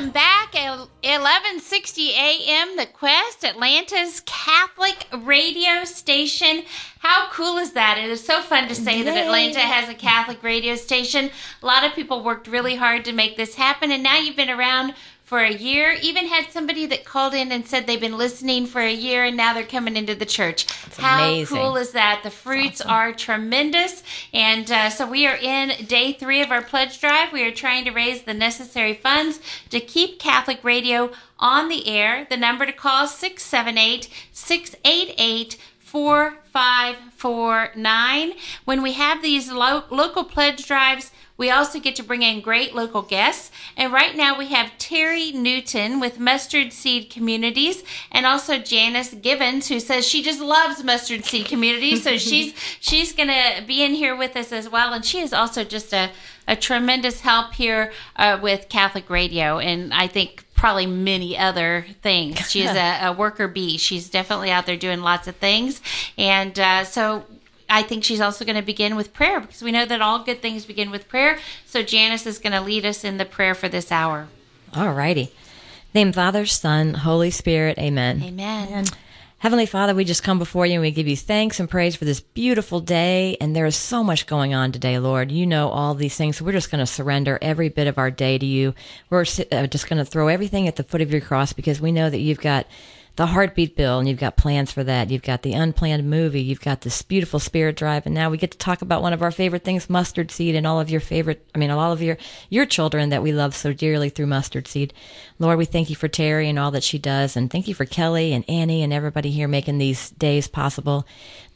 Welcome back at 1160 AM, The Quest, Atlanta's Catholic radio station. How cool is that? It is so fun to say that Atlanta has a Catholic radio station. A lot of people worked really hard to make this happen, and now you've been around for a year. Even had somebody that called in and said they've been listening for a year and now they're coming into the church. How amazing. cool is that? The fruits are tremendous. And uh, so we are in day three of our pledge drive. We are trying to raise the necessary funds to keep Catholic radio on the air. The number to call is 678 688 4549. When we have these lo- local pledge drives, we also get to bring in great local guests. And right now we have Terry Newton with Mustard Seed Communities and also Janice Givens who says she just loves Mustard Seed Communities. So she's she's going to be in here with us as well and she is also just a a tremendous help here uh, with Catholic Radio and I think probably many other things. She is a, a worker bee. She's definitely out there doing lots of things. And uh, so I think she's also going to begin with prayer because we know that all good things begin with prayer. So Janice is going to lead us in the prayer for this hour. All righty. Name Father, Son, Holy Spirit. Amen. Amen. Heavenly Father, we just come before you and we give you thanks and praise for this beautiful day. And there is so much going on today, Lord. You know all these things. So we're just going to surrender every bit of our day to you. We're uh, just going to throw everything at the foot of your cross because we know that you've got the heartbeat bill and you've got plans for that. You've got the unplanned movie. You've got this beautiful spirit drive. And now we get to talk about one of our favorite things, mustard seed and all of your favorite, I mean, all of your, your children that we love so dearly through mustard seed. Lord, we thank you for Terry and all that she does. And thank you for Kelly and Annie and everybody here making these days possible.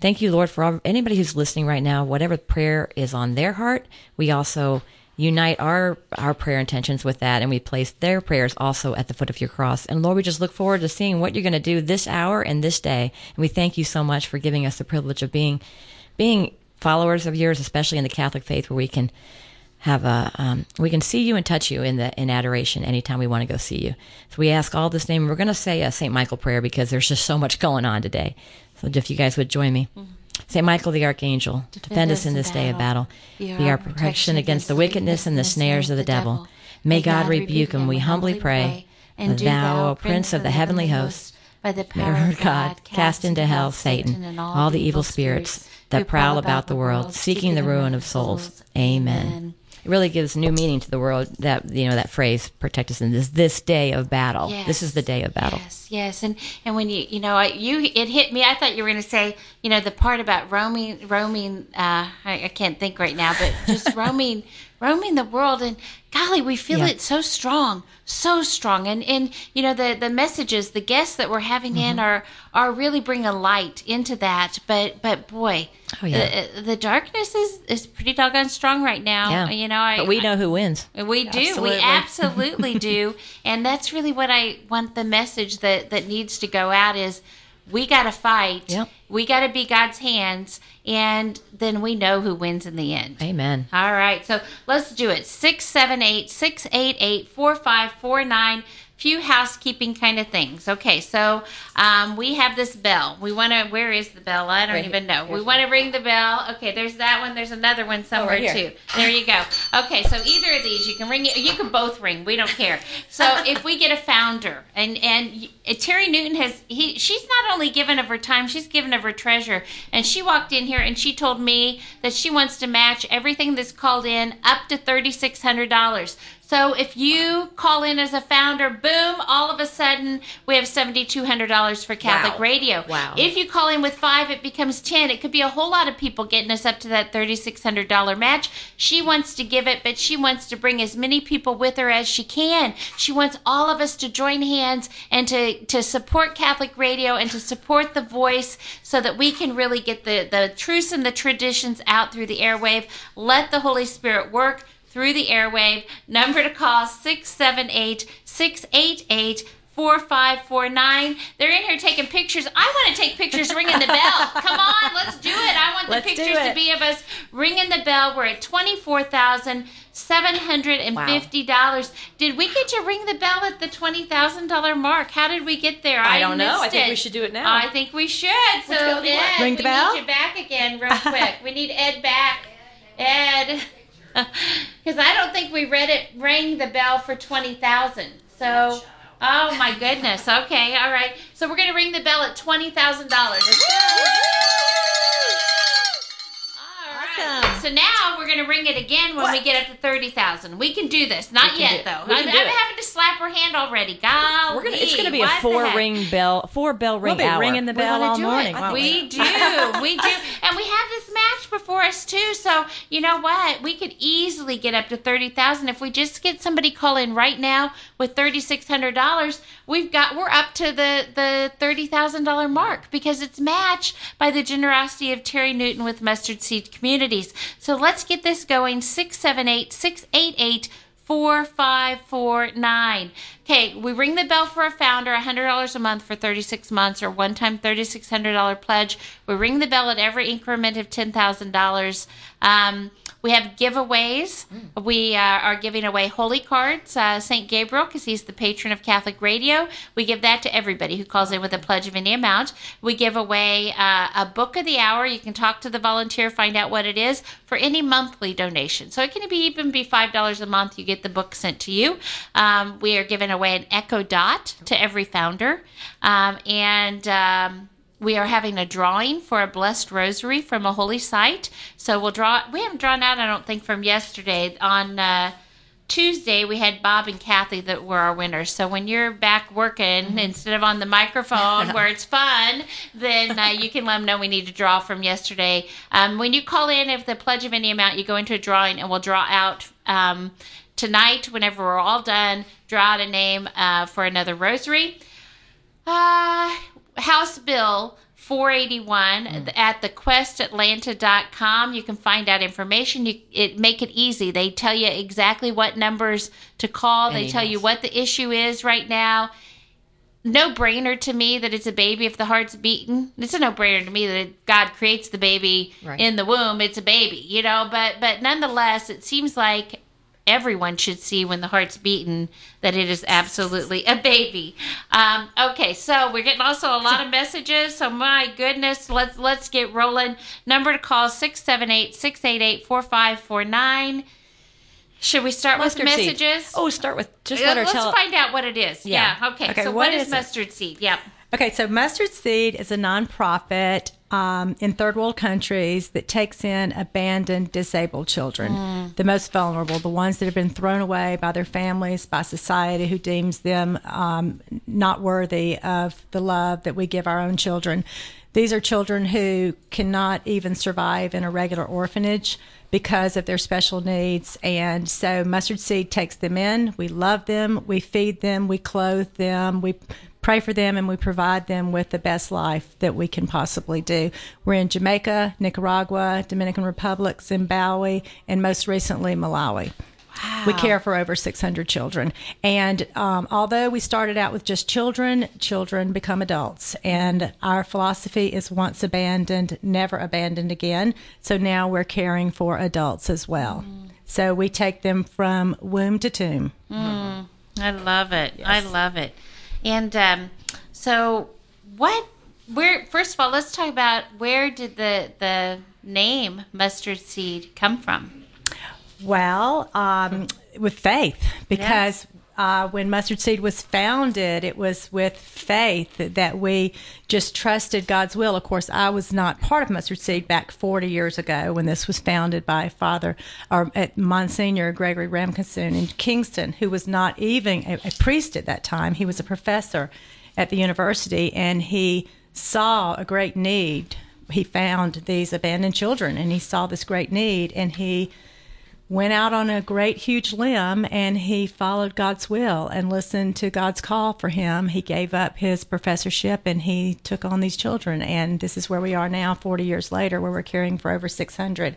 Thank you, Lord, for all, anybody who's listening right now, whatever prayer is on their heart. We also unite our our prayer intentions with that and we place their prayers also at the foot of your cross. And lord we just look forward to seeing what you're going to do this hour and this day. And we thank you so much for giving us the privilege of being being followers of yours especially in the catholic faith where we can have a um, we can see you and touch you in the in adoration anytime we want to go see you. So we ask all this name. We're going to say a st michael prayer because there's just so much going on today. So if you guys would join me. Mm-hmm. Saint Michael the Archangel, defend, defend us in this day of battle. Be our, Be our protection against the wickedness and the snares of the devil. May God rebuke him, we humbly pray. And thou, O Prince of the heavenly host, by the power of God, cast into hell Satan and all the evil spirits that prowl about the world, seeking the ruin of souls. Amen it really gives new meaning to the world that you know that phrase protect us in this this day of battle. Yes. this is the day of battle. Yes yes. And and when you you know I, you it hit me. I thought you were going to say you know the part about roaming roaming uh I, I can't think right now but just roaming roaming the world. And golly we feel yeah. it so strong so strong. And and you know the the messages the guests that we're having mm-hmm. in are are really bring a light into that. But but boy oh, yeah. the, the darkness is is pretty doggone strong right now yeah. you know I, but we know who wins we do absolutely. we absolutely do and that's really what i want the message that that needs to go out is we got to fight. Yep. We got to be God's hands, and then we know who wins in the end. Amen. All right, so let's do it. 678 688 4549 few housekeeping kind of things. Okay, so um, we have this bell. We want to. Where is the bell? I don't right even know. we want to ring the bell. Okay, there's that one. There's another one somewhere oh, right too. There you go. Okay, so either of these, you can ring it. You can both ring. We don't care. So if we get a founder, and and Terry Newton has he she's not only given of her time, she's given of her treasure. And she walked in here and she told me that she wants to match everything that's called in up to thirty six hundred dollars. So if you call in as a founder, boom, all of a sudden we have $7,200 for Catholic wow. Radio. Wow. If you call in with five, it becomes 10. It could be a whole lot of people getting us up to that $3,600 match. She wants to give it, but she wants to bring as many people with her as she can. She wants all of us to join hands and to, to support Catholic Radio and to support the voice so that we can really get the, the truths and the traditions out through the airwave. Let the Holy Spirit work through the airwave. Number to call 678 688 4549. They're in here taking pictures. I want to take pictures ringing the bell. Come on, let's do it. I want the let's pictures to be of us ringing the bell. We're at $24,750. Wow. Did we get to ring the bell at the $20,000 mark? How did we get there? I, I don't know. I think it. we should do it now. I think we should. So, Ed, ring the we bell? need you back again real quick. we need Ed back. Ed. Because I don't think we read it rang the bell for twenty thousand. So, oh my goodness. Okay, all right. So we're gonna ring the bell at twenty thousand dollars. Awesome. So now we're gonna ring it again when we get up to thirty thousand. We can do this. Not yet though. I'm, can do I'm having to slap her hand already. Golly, We're gonna. It's gonna be a four ring bell, four bell ring We'll be hour. ringing the bell wanna all do it. morning, I We do, we do, and we have this match before us too. So you know what? We could easily get up to thirty thousand if we just get somebody call in right now with thirty six hundred dollars. We've got we're up to the the thirty thousand dollar mark because it's matched by the generosity of Terry Newton with Mustard Seed Communities. So let's get this going. Six seven eight six eight eight. 4549. Okay, we ring the bell for a founder, $100 a month for 36 months or one time $3,600 pledge. We ring the bell at every increment of $10,000. Um, we have giveaways. We uh, are giving away holy cards, uh, St. Gabriel, because he's the patron of Catholic radio. We give that to everybody who calls in with a pledge of any amount. We give away uh, a book of the hour. You can talk to the volunteer, find out what it is for any monthly donation. So it can be even be five dollars a month. You get the book sent to you. Um, we are giving away an Echo Dot to every founder, um, and. Um, we are having a drawing for a blessed rosary from a holy site. So we'll draw. We haven't drawn out, I don't think, from yesterday. On uh, Tuesday, we had Bob and Kathy that were our winners. So when you're back working instead of on the microphone where it's fun, then uh, you can let them know we need to draw from yesterday. Um, when you call in, if the pledge of any amount, you go into a drawing and we'll draw out. Um, Tonight, whenever we're all done, draw out a name uh, for another rosary. Uh, House Bill 481 mm. at the questatlanta.com. You can find out information. You it make it easy. They tell you exactly what numbers to call. They And tell you what the issue is right now. No brainer to me that it's a baby if the heart's beating. It's a no brainer to me that God creates the baby Right. in the womb. It's a baby, you know. But but nonetheless, it seems like everyone should see when the heart's beating that it is absolutely a baby. Um, okay, so we're getting also a lot of messages. So my goodness, let's let's get rolling. Number to call 678-688-4549. Should we start Mustard with seed. messages? Oh, start with just let her let's tell. find out what it is. Yeah. Yeah. Okay. Okay, so what what is, is mustard seed? Yep. Okay, so Mustard Seed is a nonprofit um, in third world countries that takes in abandoned, disabled children, the most vulnerable, the ones that have been thrown away by their families, by society who deems them um, not worthy of the love that we give our own children. These are children who cannot even survive in a regular orphanage because of their special needs. And so Mustard Seed takes them in. We love them. We feed them. We clothe them. We pray for them and we provide them with the best life that we can possibly do. We're in Jamaica, Nicaragua, Dominican Republic, Zimbabwe, and most recently Malawi. Wow. We care for over 600 children. And um, although we started out with just children, children become adults. And our philosophy is once abandoned, never abandoned again. So now we're caring for adults as well. So we take them from womb to tomb. I love it. I love it. And um, so, what? Where? First of all, let's talk about where did the the name mustard seed come from? Well, um, with faith, because uh, when Mustard Seed was founded, it was with faith that we just trusted God's will. Of course, I was not part of Mustard Seed back 40 years ago when this was founded by Father or at Monsignor Gregory Ramkissoon in Kingston, who was not even a, a priest at that time. He was a professor at the university, and he saw a great need. He found these abandoned children, and he saw this great need, and he went out on a great huge limb and he followed God's will and listened to God's call for him. He gave up his professorship and he took on these children. And this is where we are now, 40 years later, where we're caring for over 600.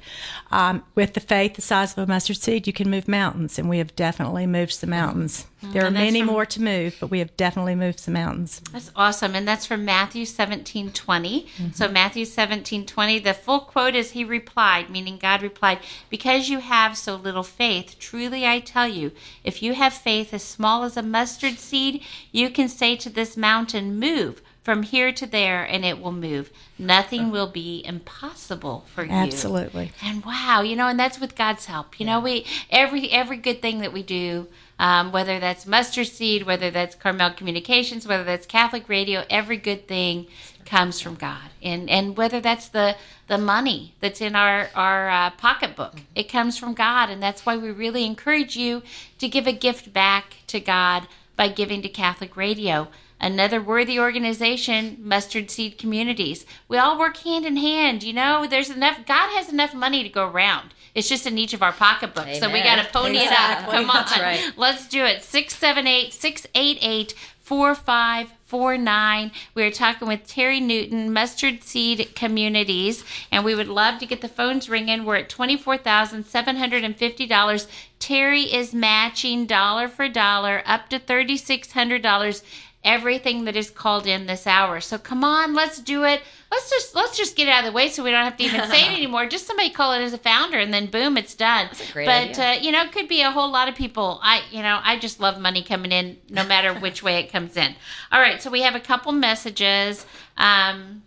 Um, with the faith the size of a mustard seed, you can move mountains, and we have definitely moved some mountains. Mm. There are many from- more to move, but we have definitely moved some mountains. That's awesome, and that's from Matthew seventeen twenty. Mm-hmm. So Matthew seventeen twenty. The full quote is, "He replied," meaning God replied, "Because you have so little faith, truly I tell you, if you have faith as small as a mustard seed, you can say to this mountain, move." From here to there and it will move. Nothing will be impossible for you. Absolutely. And wow, you know, and that's with God's help. You know, we every every good thing that we do, um, whether that's mustard seed, whether that's Carmel Communications, whether that's Catholic Radio, every good thing comes from God. And and whether that's the the money that's in our our uh, pocketbook, it comes from God, and that's why we really encourage you to give a gift back to God by giving to Catholic Radio. Another worthy organization, Mustard Seed Communities. We all work hand in hand. You know, there's enough, God has enough money to go around. It's just in each of our pocketbooks. So we got Amen. to pony it up. Come on. Right. Let's do it. 678 688 4549. We are talking with Terry Newton, Mustard Seed Communities, and we would love to get the phones ringing. We're at $24,750. Terry is matching dollar for dollar up to $3,600 everything that is called in this hour. So come on, let's do it. Let's just let's just get it out of the way so we don't have to even say it anymore. Just somebody call it as a founder and then boom, it's done. a great but. Uh, you know, it could be a whole lot of people. I you know, I just love money coming in no matter which way it comes in. All right, so we have a couple messages. Um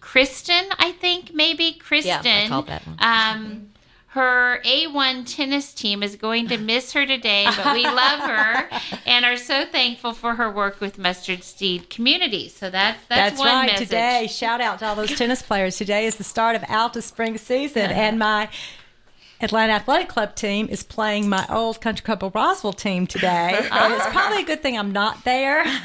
Kristen, I think maybe Kristen. Yeah, called that one. Um, her A1 tennis team is going to miss her today, but we love her and are so thankful for her work with Mustard Seed Community. So that's that's, That's right. message. Today, shout out to all those tennis players. Today is the start of Alta Spring season, and my Atlanta Athletic Club team is playing my old Country Club of Roswell team today. and it's probably a good thing I'm not there.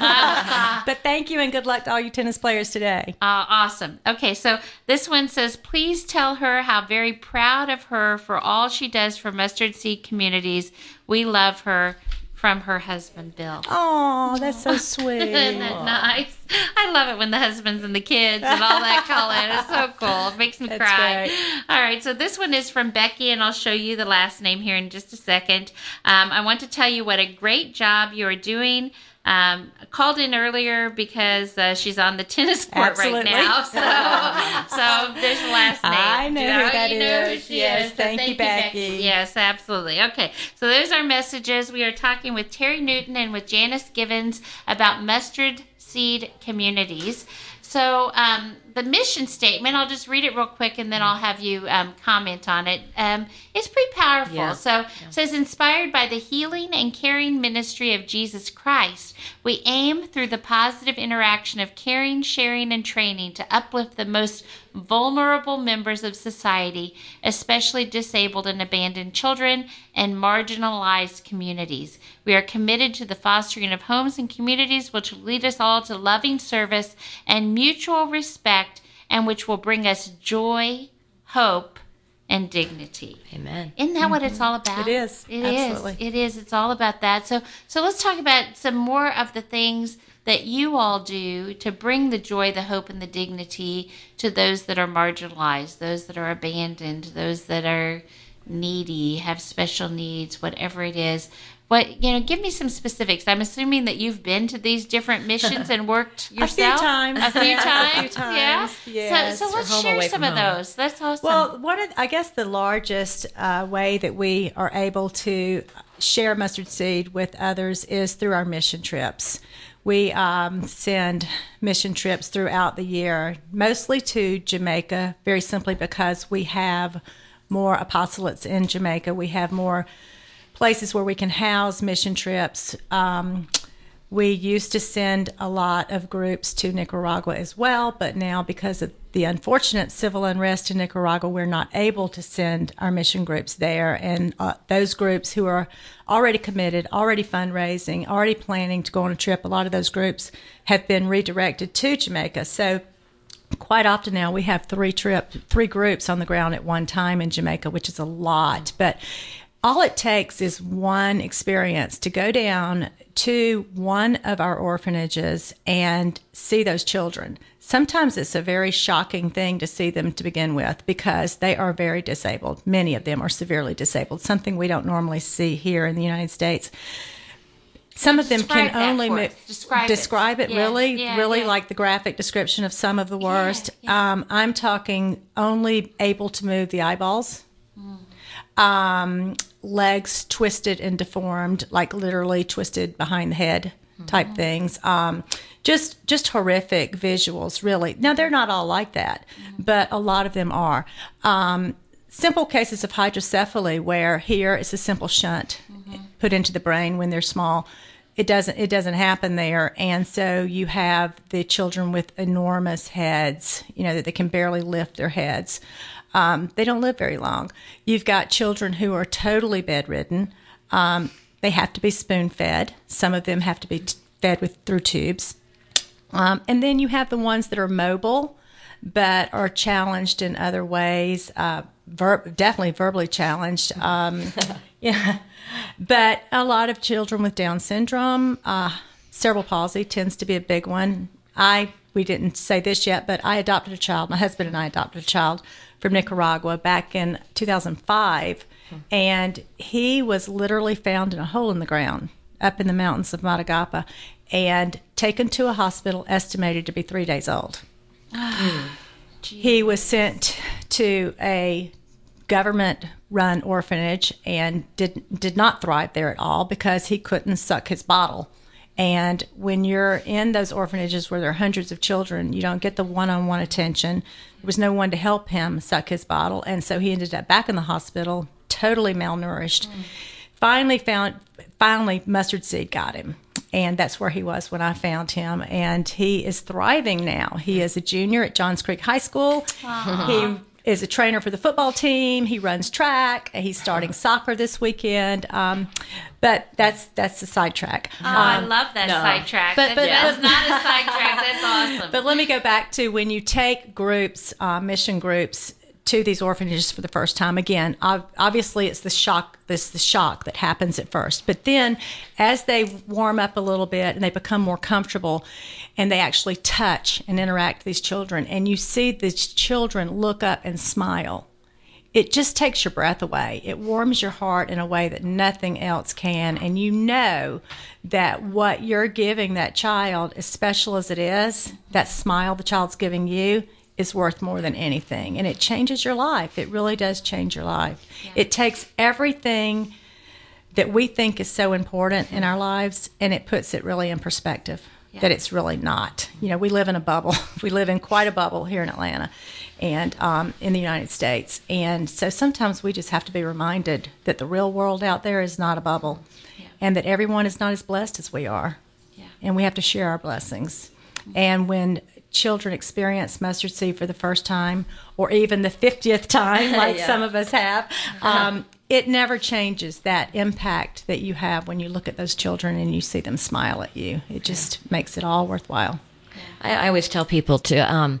but thank you and good luck to all you tennis players today. Uh, awesome. Okay, so this one says, please tell her how very proud of her for all she does for Mustard Seed Communities. We love her from her husband, Bill. Oh, that's so sweet. Isn't that nice? I love it when the husbands and the kids and all that call in. It's so cool. It makes me That's cry. great. All right, so this one is from Becky, and I'll show you the last name here in just a second. Um, I want to tell you what a great job you are doing. Um, called in earlier because uh, she's on the tennis court Absolutely. right now. So, so there's last name. I know You who that you know who is. she Yes, is. So thank you, Becky. Yes, absolutely. Okay, so there's our messages. We are talking with Terry Newton and with Janice Givens about mustard seed communities. So um, the mission statement, I'll just read it real quick and then I'll have you um, comment on it. Um, it's pretty powerful. Yeah. So it says, inspired by the healing and caring ministry of Jesus Christ, we aim through the positive interaction of caring, sharing, and training to uplift the most vulnerable members of society, especially disabled and abandoned children and marginalized communities. We are committed to the fostering of homes and communities which will lead us all to loving service and mutual respect and which will bring us joy, hope, and dignity. Amen. Isn't that what it's mm-hmm. all about? It is. It is. Absolutely. It is. It's all about that. So so let's talk about some more of the things that you all do to bring the joy, the hope, and the dignity to those that are marginalized, those that are abandoned, those that are needy, have special needs, whatever it is. What you know, give me some specifics. I'm assuming that you've been to these different missions and worked few yourself times. A few Yes, a few times. Yeah. Yes. So, so let's share some of home. those. That's awesome. Well, one of I guess the largest uh, way that we are able to share mustard seed with others is through our mission trips. We um, send mission trips throughout the year, mostly to Jamaica, very simply because we have more apostolates in Jamaica. We have more places where we can house mission trips. Um, we used to send a lot of groups to Nicaragua as well, but now because of the unfortunate civil unrest in Nicaragua, we're not able to send our mission groups there. And uh, those groups who are already committed, already fundraising, already planning to go on a trip, a lot of those groups have been redirected to Jamaica. So quite often now we have three trip three groups on the ground at one time in Jamaica, which is a lot. But all it takes is one experience to go down to one of our orphanages and see those children. Sometimes it's a very shocking thing to see them to begin with because they are very disabled. Many of them are severely disabled, something we don't normally see here in the United States. Some of them Describe can only mo- us. Describe it. it Yeah, really, yeah, really yeah. like the graphic description of some of the worst. Um, I'm talking only able to move the eyeballs, um, legs twisted and deformed, like literally twisted behind the head type things. Um, just just horrific visuals, really. Now they're not all like that, but a lot of them are. Um, simple cases of hydrocephaly, where here it's a simple shunt put into the brain when they're small. It doesn't it doesn't happen there, and so you have the children with enormous heads, you know that they can barely lift their heads. Um, they don't live very long. You've got children who are totally bedridden. Um, they have to be spoon fed. Some of them have to be t- fed with through tubes. Um, and then you have the ones that are mobile, but are challenged in other ways. Uh, ver- definitely verbally challenged. Um, yeah, but a lot of children with Down syndrome, uh, cerebral palsy tends to be a big one. I we didn't say this yet, but I adopted a child. My husband and I adopted a child from Nicaragua back in 2005, and he was literally found in a hole in the ground up in the mountains of Matagalpa and taken to a hospital estimated to be three days old. he was sent to a government run orphanage and did did not thrive there at all because he couldn't suck his bottle. And when you're in those orphanages where there are hundreds of children, you don't get the one-on-one attention. There was no one to help him suck his bottle, and so he ended up back in the hospital, totally malnourished. Finally found finally mustard seed got him and that's where he was when I found him. And he is thriving now. He is a junior at Johns Creek High School. He is a trainer for the football team. He runs track. He's starting soccer this weekend. Um, but that's that's a sidetrack. Oh, I love that sidetrack. But- But, but- that's but- not a sidetrack. That's awesome. But let me go back to when you take groups, uh, mission groups, to these orphanages for the first time. Again, obviously, it's the shock. This the shock that happens at first, but then as they warm up a little bit and they become more comfortable, and they actually touch and interact with these children, and you see these children look up and smile. It just takes your breath away. It warms your heart in a way that nothing else can. And you know that what you're giving that child, as special as it is, that smile the child's giving you, is worth more than anything. And it changes your life. It really does change your life. It takes everything that we think is so important in our lives and it puts it really in perspective that it's really not. You know, we live in a bubble. we live in quite a bubble here in Atlanta and um, in the United States. And so sometimes we just have to be reminded that the real world out there is not a bubble and that everyone is not as blessed as we are. Yeah. And we have to share our blessings. And when children experience mustard seed for the first time or even the 50th time, like Yeah. some of us have, um, it never changes that impact that you have when you look at those children and you see them smile at you. It just makes it all worthwhile. I, I always tell people to um,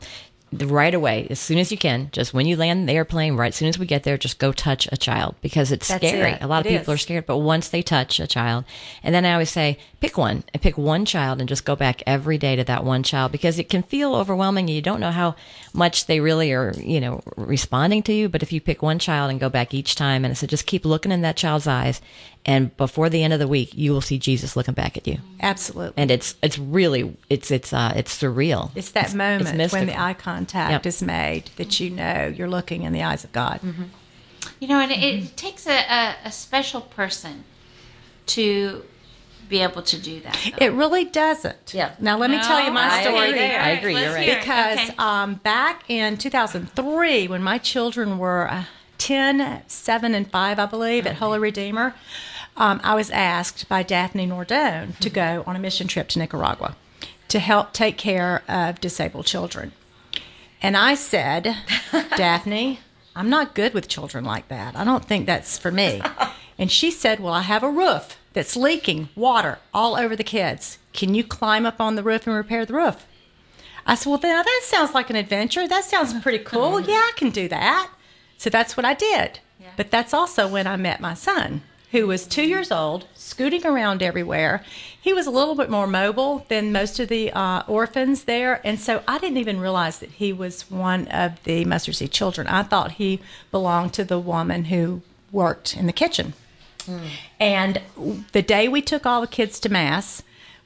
right away, as soon as you can, just when you land the airplane, right as soon as we get there, just go touch a child because it's That's scary. it. A lot of people is. are scared, but once they touch a child, and then I always say, pick one and pick one child and just go back every day to that one child because it can feel overwhelming. And you don't know how much they really are, you know, responding to you. But if you pick one child and go back each time, and I said, just keep looking in that child's eyes, and before the end of the week, you will see Jesus looking back at you. Absolutely. And it's it's really it's it's uh it's surreal. It's that moment when the eye contact Yep. is made that you know you're looking in the eyes of God. You know, and it, it takes a, a, a special person to be able to do that. though. It really doesn't. Yeah. Now let me tell you my I story. agree. I agree, Let's you're right. because Okay. um, back in 2003 when my children were uh, 10 7 and 5 i believe at holy redeemer um, i was asked by daphne nordone to go on a mission trip to nicaragua to help take care of disabled children and i said daphne i'm not good with children like that i don't think that's for me and she said well i have a roof that's leaking water all over the kids can you climb up on the roof and repair the roof I said, well, then that sounds like an adventure. That sounds pretty cool. Yeah, I can do that. So that's what I did. But that's also when I met my son, who was two years old, scooting around everywhere. He was a little bit more mobile than most of the uh, orphans there. And so I didn't even realize that he was one of the mustard seed children. I thought he belonged to the woman who worked in the kitchen. And the day we took all the kids to Mass,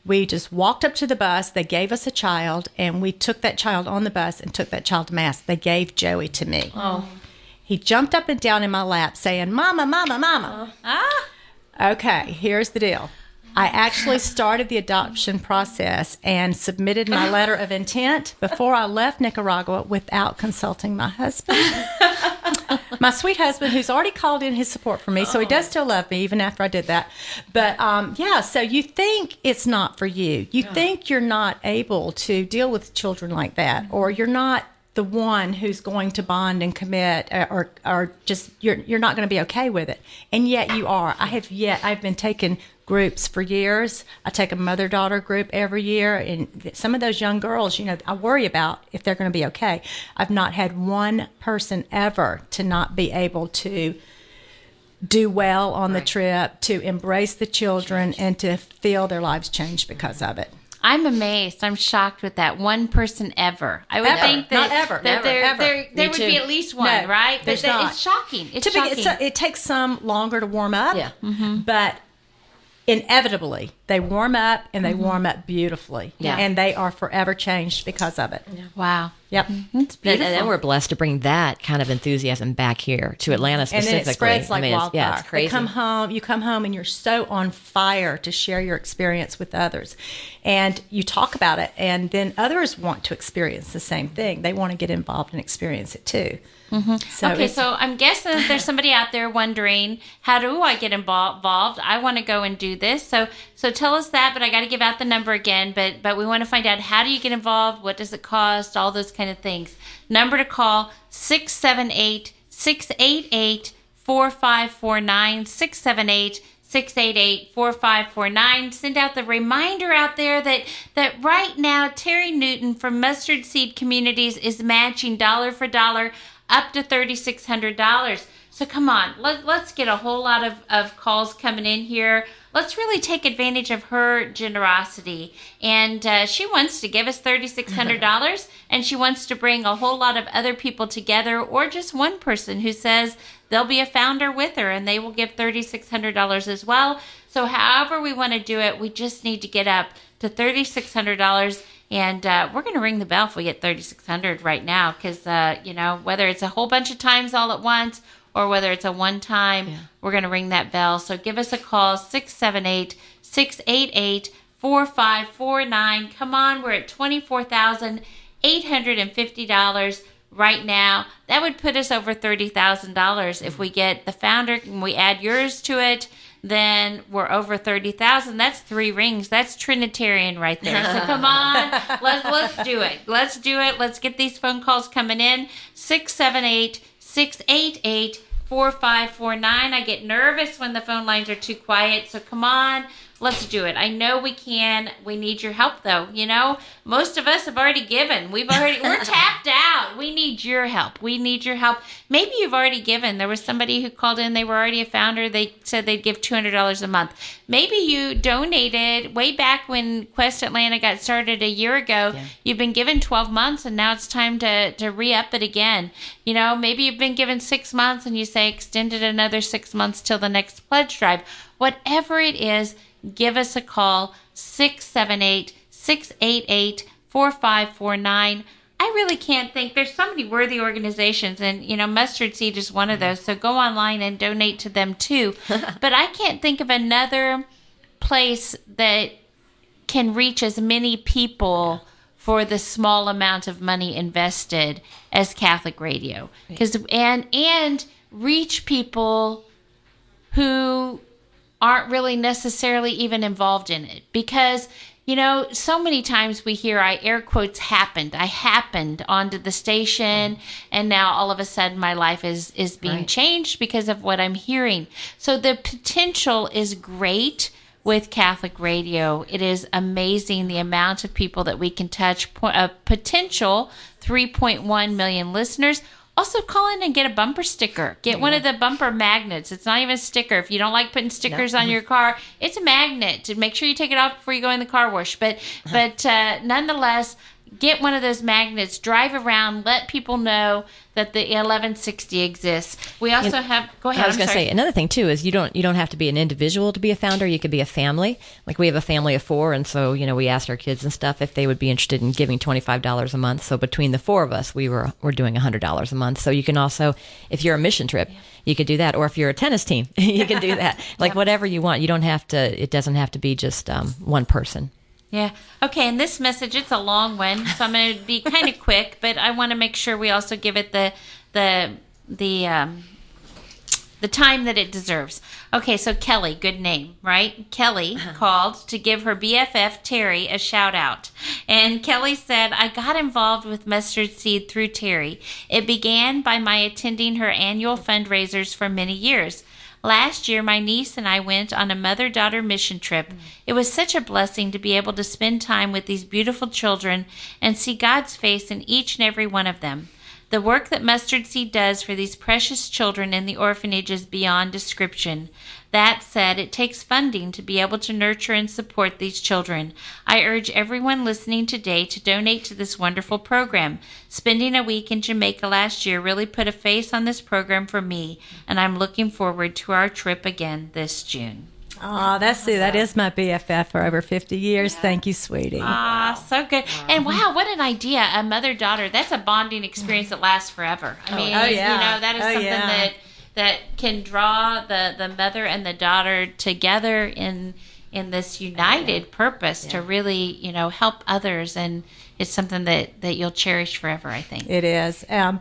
we just walked up to the bus. They gave us a child, and we took that child on the bus and took that child to Mass. They gave Joey to me. Oh. He jumped up and down in my lap saying, Mama, Mama, Mama. ah, Okay, here's the deal. I actually started the adoption process and submitted my letter of intent before I left Nicaragua without consulting my husband. my sweet husband, who's already called in his support for me, so he does still love me even after I did that. But um, yeah, so you think it's not for you. You think you're not able to deal with children like that, or you're not the one who's going to bond and commit uh, or or just you're you're not going to be okay with it. And yet you are. I have yet i've been taking groups for years. I take a mother daughter group every year and some of those young girls you know i worry about if they're going to be okay. I've not had one person ever to not be able to do well on the trip to embrace the children and to feel their lives change because of it I'm amazed. I'm shocked with that one person ever. I would Ever. think that Not ever. that Never. there Ever. there, there Me would too. be at least one, No, right? But there's that- not. it's shocking. It's Typically, shocking. it's a, it takes some longer to warm up. Yeah. Mm-hmm. But inevitably, they warm up and they mm-hmm. warm up beautifully. Yeah. And they are forever changed because of it. wow. Yep. Mm-hmm. It's And, beautiful. and then we're blessed to bring that kind of enthusiasm back here to Atlanta And specifically. then it spreads like I mean, it's- wildfire. Yeah, it's crazy. They come home, you come home and you're so on fire to share your experience with others. And you talk about it, and then others want to experience the same thing. They want to get involved and experience it too. Mm-hmm. So okay, so I'm guessing there's somebody out there wondering, how do I get involved? I want to go and do this. So, so tell us that. But I got to give out the number again. But, but we want to find out how do you get involved? What does it cost? All those kind of things. Number to call 678 688 4549 678 688 4549. Send out the reminder out there that, that right now Terry Newton from Mustard Seed Communities is matching dollar for dollar up to $3,600. So come on, let, let's get a whole lot of, of calls coming in here. Let's really take advantage of her generosity. And uh, she wants to give us $3,600 and she wants to bring a whole lot of other people together or just one person who says there'll be a founder with her and they will give $3,600 as well. So, however, we want to do it, we just need to get up to $3,600 and uh, we're going to ring the bell if we get 3600 right now because uh, you know whether it's a whole bunch of times all at once or whether it's a one time we're going to ring that bell. So give us a call 678 688 4549 come on we're at $24850 right now that would put us over $30000 if we get the founder and we add yours to it then we're over 30,000. That's three rings. That's Trinitarian right there. So come on, let's, let's do it. Let's do it. Let's get these phone calls coming in. 678 688 4549. I get nervous when the phone lines are too quiet. So come on, let's do it. I know we can. We need your help though. You know, most of us have already given. We've already, we're tapped out. We need your help. We need your help. Maybe you've already given. There was somebody who called in. They were already a founder. They said they'd give $200 a month. Maybe you donated way back when Quest Atlanta got started a year ago. You've been given 12 months and now it's time to, to re up it again. You know, maybe you've been given six months and you say extend it another six months till the next pledge drive. Whatever it is, give us a call 678 688 4549. I really can't think. There's so many worthy organizations, and you know, Mustard Seed is one of mm-hmm. those. So go online and donate to them too. but I can't think of another place that can reach as many people for the small amount of money invested as Catholic Radio. Because and and reach people who aren't really necessarily even involved in it because you know so many times we hear i air quotes happened i happened onto the station and now all of a sudden my life is is being Right. changed because of what i'm hearing so the potential is great with Catholic radio. It is amazing the amount of people that we can touch. A uh, potential 3.1 million listeners. Also, call in and get a bumper sticker. Get one of the bumper magnets. It's not even a sticker. If you don't like putting stickers on your car, it's a magnet. Make sure you take it off before you go in the car wash. But but uh, nonetheless, get one of those magnets, drive around, let people know that the 1160 exists. We also have. Go ahead. I was going to say another thing too is you don't you don't have to be an individual to be a founder. You could be a family. Like we have a family of four, and so you know we asked our kids and stuff if they would be interested in giving twenty five dollars a month. So between the four of us, we were we're doing hundred dollars a month. So you can also, if you're a mission trip, you could do that, or if you're a tennis team, you can do that. Like whatever you want. You don't have to. It doesn't have to be just um, one person. Yeah. Okay. And this message, it's a long one, so I'm going to be kind of quick, but I want to make sure we also give it the the the um, the time that it deserves. Okay. So Kelly, good name, right? Kelly called to give her BFF Terry a shout out, and Kelly said, "I got involved with Mustard Seed through Terry. It began by my attending her annual fundraisers for many years." Last year, my niece and I went on a mother daughter mission trip. It was such a blessing to be able to spend time with these beautiful children and see God's face in each and every one of them. The work that Mustard Seed does for these precious children in the orphanage is beyond description. That said, it takes funding to be able to nurture and support these children. I urge everyone listening today to donate to this wonderful program. Spending a week in Jamaica last year really put a face on this program for me, and I'm looking forward to our trip again this June. Oh, that's it. That is my BFF for over 50 years. Thank you, sweetie. Ah, so good. And wow, what an idea. A mother daughter, that's a bonding experience that lasts forever. I mean, oh, you know, that is Oh, something yeah. that that can draw the the mother and the daughter together in in this united purpose to really, you know, help others and it's something that that you'll cherish forever, I think. It is. Um,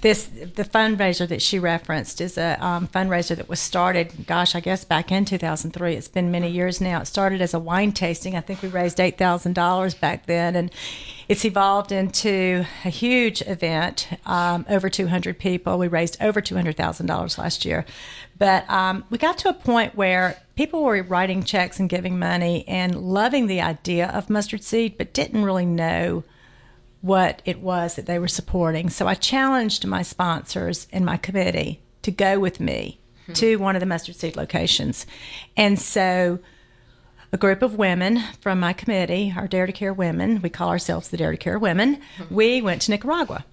this the fundraiser that she referenced is a um, fundraiser that was started. Gosh, I guess back in 2003. It's been many years now. It started as a wine tasting. I think we raised eight thousand dollars back then, and it's evolved into a huge event. Um, over 200 people. We raised over 200 thousand dollars last year, but um, we got to a point where people were writing checks and giving money and loving the idea of mustard seed, but didn't really know what it was that they were supporting. So I challenged my sponsors and my committee to go with me hmm. to one of the mustard seed locations. And so a group of women from my committee, our Dare to Care women, we call ourselves the Dare to Care women, hmm. we went to Nicaragua.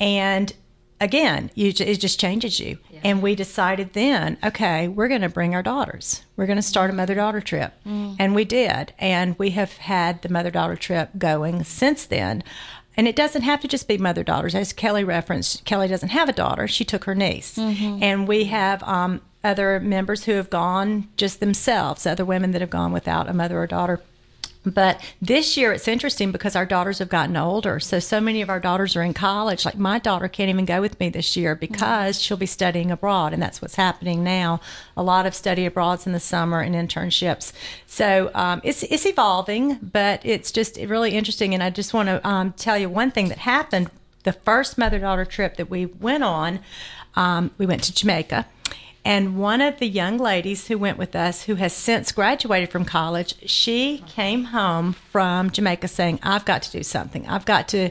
And again, you, it just changes you. And we decided then, okay, we're going to bring our daughters. We're going to start a hmm. mother daughter trip. And we did. And we have had the mother daughter trip going since then. And it doesn't have to just be mother daughters. As Kelly referenced, Kelly doesn't have a daughter. She took her niece. And we have um, other members who have gone just themselves, other women that have gone without a mother or daughter. But this year it's interesting because our daughters have gotten older. So, so many of our daughters are in college. Like my daughter can't even go with me this year because she'll be studying abroad. And that's what's happening now. A lot of study abroads in the summer and internships. So, um, it's, it's evolving, but it's just really interesting. And I just want to um, tell you one thing that happened the first mother daughter trip that we went on, um, we went to Jamaica. And one of the young ladies who went with us, who has since graduated from college, she came home from Jamaica saying, I've got to do something. I've got to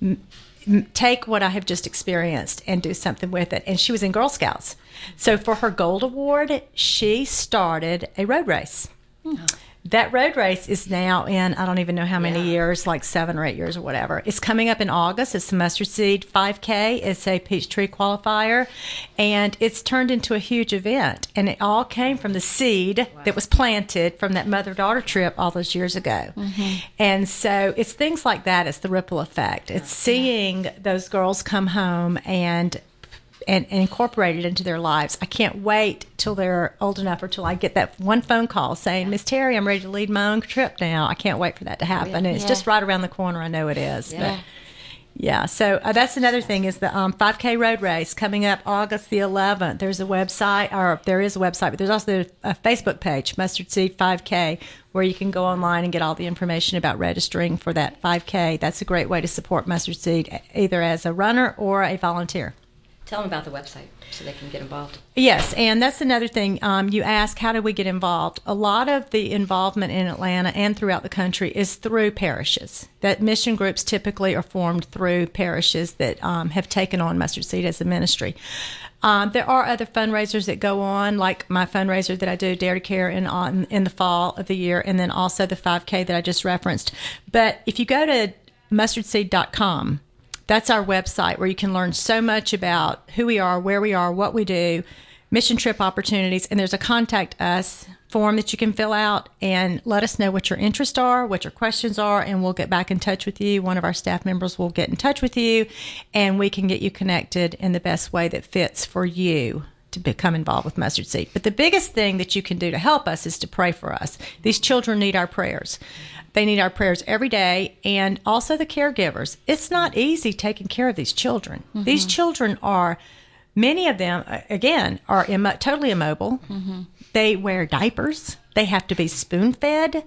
m- m- take what I have just experienced and do something with it. And she was in Girl Scouts. So for her Gold Award, she started a road race. Hmm. That road race is now in, I don't even know how many years, like seven or eight years or whatever. It's coming up in August. It's the Mustard Seed 5K. It's a Peachtree qualifier. And it's turned into a huge event. And it all came from the seed that was planted from that mother daughter trip all those years ago. Mm-hmm. And so it's things like that. It's the ripple effect. It's seeing those girls come home and and, and incorporate it into their lives. I can't wait till they're old enough or till I get that one phone call saying, Miss Terry, I'm ready to lead my own trip now. I can't wait for that to happen. And it's Yeah. just right around the corner. I know it is. Yeah. But yeah, so uh, that's another thing is the um, 5K road race coming up August the 11th. There's a website, or there is a website, but there's also a Facebook page, Mustard Seed 5K, where you can go online and get all the information about registering for that 5K. That's a great way to support Mustard Seed, either as a runner or a volunteer. Tell them about the website so they can get involved. Yes, and that's another thing. Um, you ask, how do we get involved? A lot of the involvement in Atlanta and throughout the country is through parishes. That mission groups typically are formed through parishes that um, have taken on Mustard Seed as a ministry. Um, there are other fundraisers that go on, like my fundraiser that I do, Dare to Care, in on in the fall of the year, and then also the 5K that I just referenced. But if you go to mustardseed.com. That's our website where you can learn so much about who we are, where we are, what we do, mission trip opportunities, and there's a contact us form that you can fill out and let us know what your interests are, what your questions are, and we'll get back in touch with you. One of our staff members will get in touch with you and we can get you connected in the best way that fits for you to become involved with Mustard Seed. But the biggest thing that you can do to help us is to pray for us. These children need our prayers. They need our prayers every day and also the caregivers. It's not easy taking care of these children. Mm-hmm. These children are many of them again are Im- totally immobile. Mm-hmm. They wear diapers. They have to be spoon fed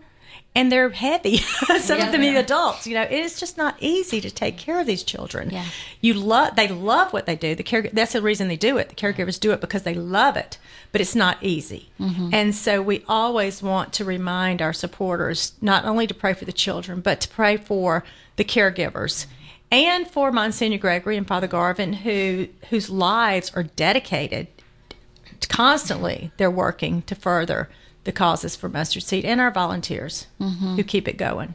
and they're heavy. Some yeah, of them yeah. adults. You know, it is just not easy to take care of these children. Yeah. You love they love what they do. The care that's the reason they do it. The caregivers do it because they love it, but it's not easy. Mm-hmm. And so we always want to remind our supporters not only to pray for the children, but to pray for the caregivers and for Monsignor Gregory and Father Garvin who whose lives are dedicated constantly they're working to further the causes for Mustard Seed and our volunteers mm-hmm. who keep it going.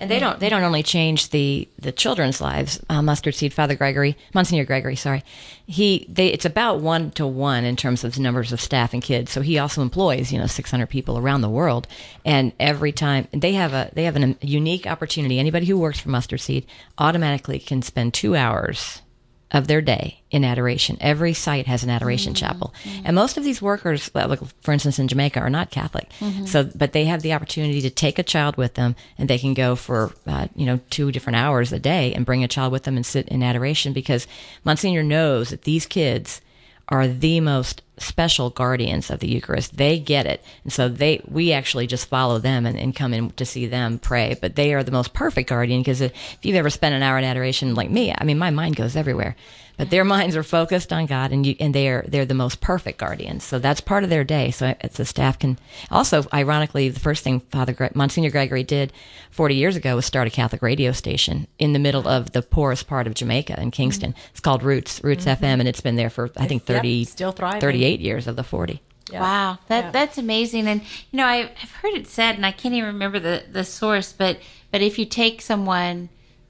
And they don't they don't only change the the children's lives. Uh, Mustard Seed Father Gregory, Monsignor Gregory, sorry, he they it's about one to one in terms of numbers of staff and kids. So he also employs you know 600 people around the world, and every time they have a they have a unique opportunity. Anybody who works for Mustard Seed automatically can spend two hours of their day in adoration. Every site has an adoration mm-hmm. chapel, mm-hmm. and most of these workers, like for instance in Jamaica, are not Catholic. Mm-hmm. So, but they have the opportunity to take a child with them, and they can go for uh, you know two different hours a day and bring a child with them and sit in adoration because Monsignor knows that these kids are the most special guardians of the Eucharist. They get it. And so they, we actually just follow them and, and come in to see them pray. But they are the most perfect guardian because if you've ever spent an hour in adoration like me, I mean, my mind goes everywhere but their minds are focused on God, and you, and they are they're the most perfect guardians. So that's part of their day. So it's the staff can also, ironically, the first thing Father Gre- Monsignor Gregory did 40 years ago was start a Catholic radio station in the middle of the poorest part of Jamaica in Kingston. Mm-hmm. It's called Roots Roots mm-hmm. FM, and it's been there for I think 30 yep, still 38 years of the 40. Yeah. Wow, that yeah. that's amazing. And you know, I, I've heard it said, and I can't even remember the the source, but but if you take someone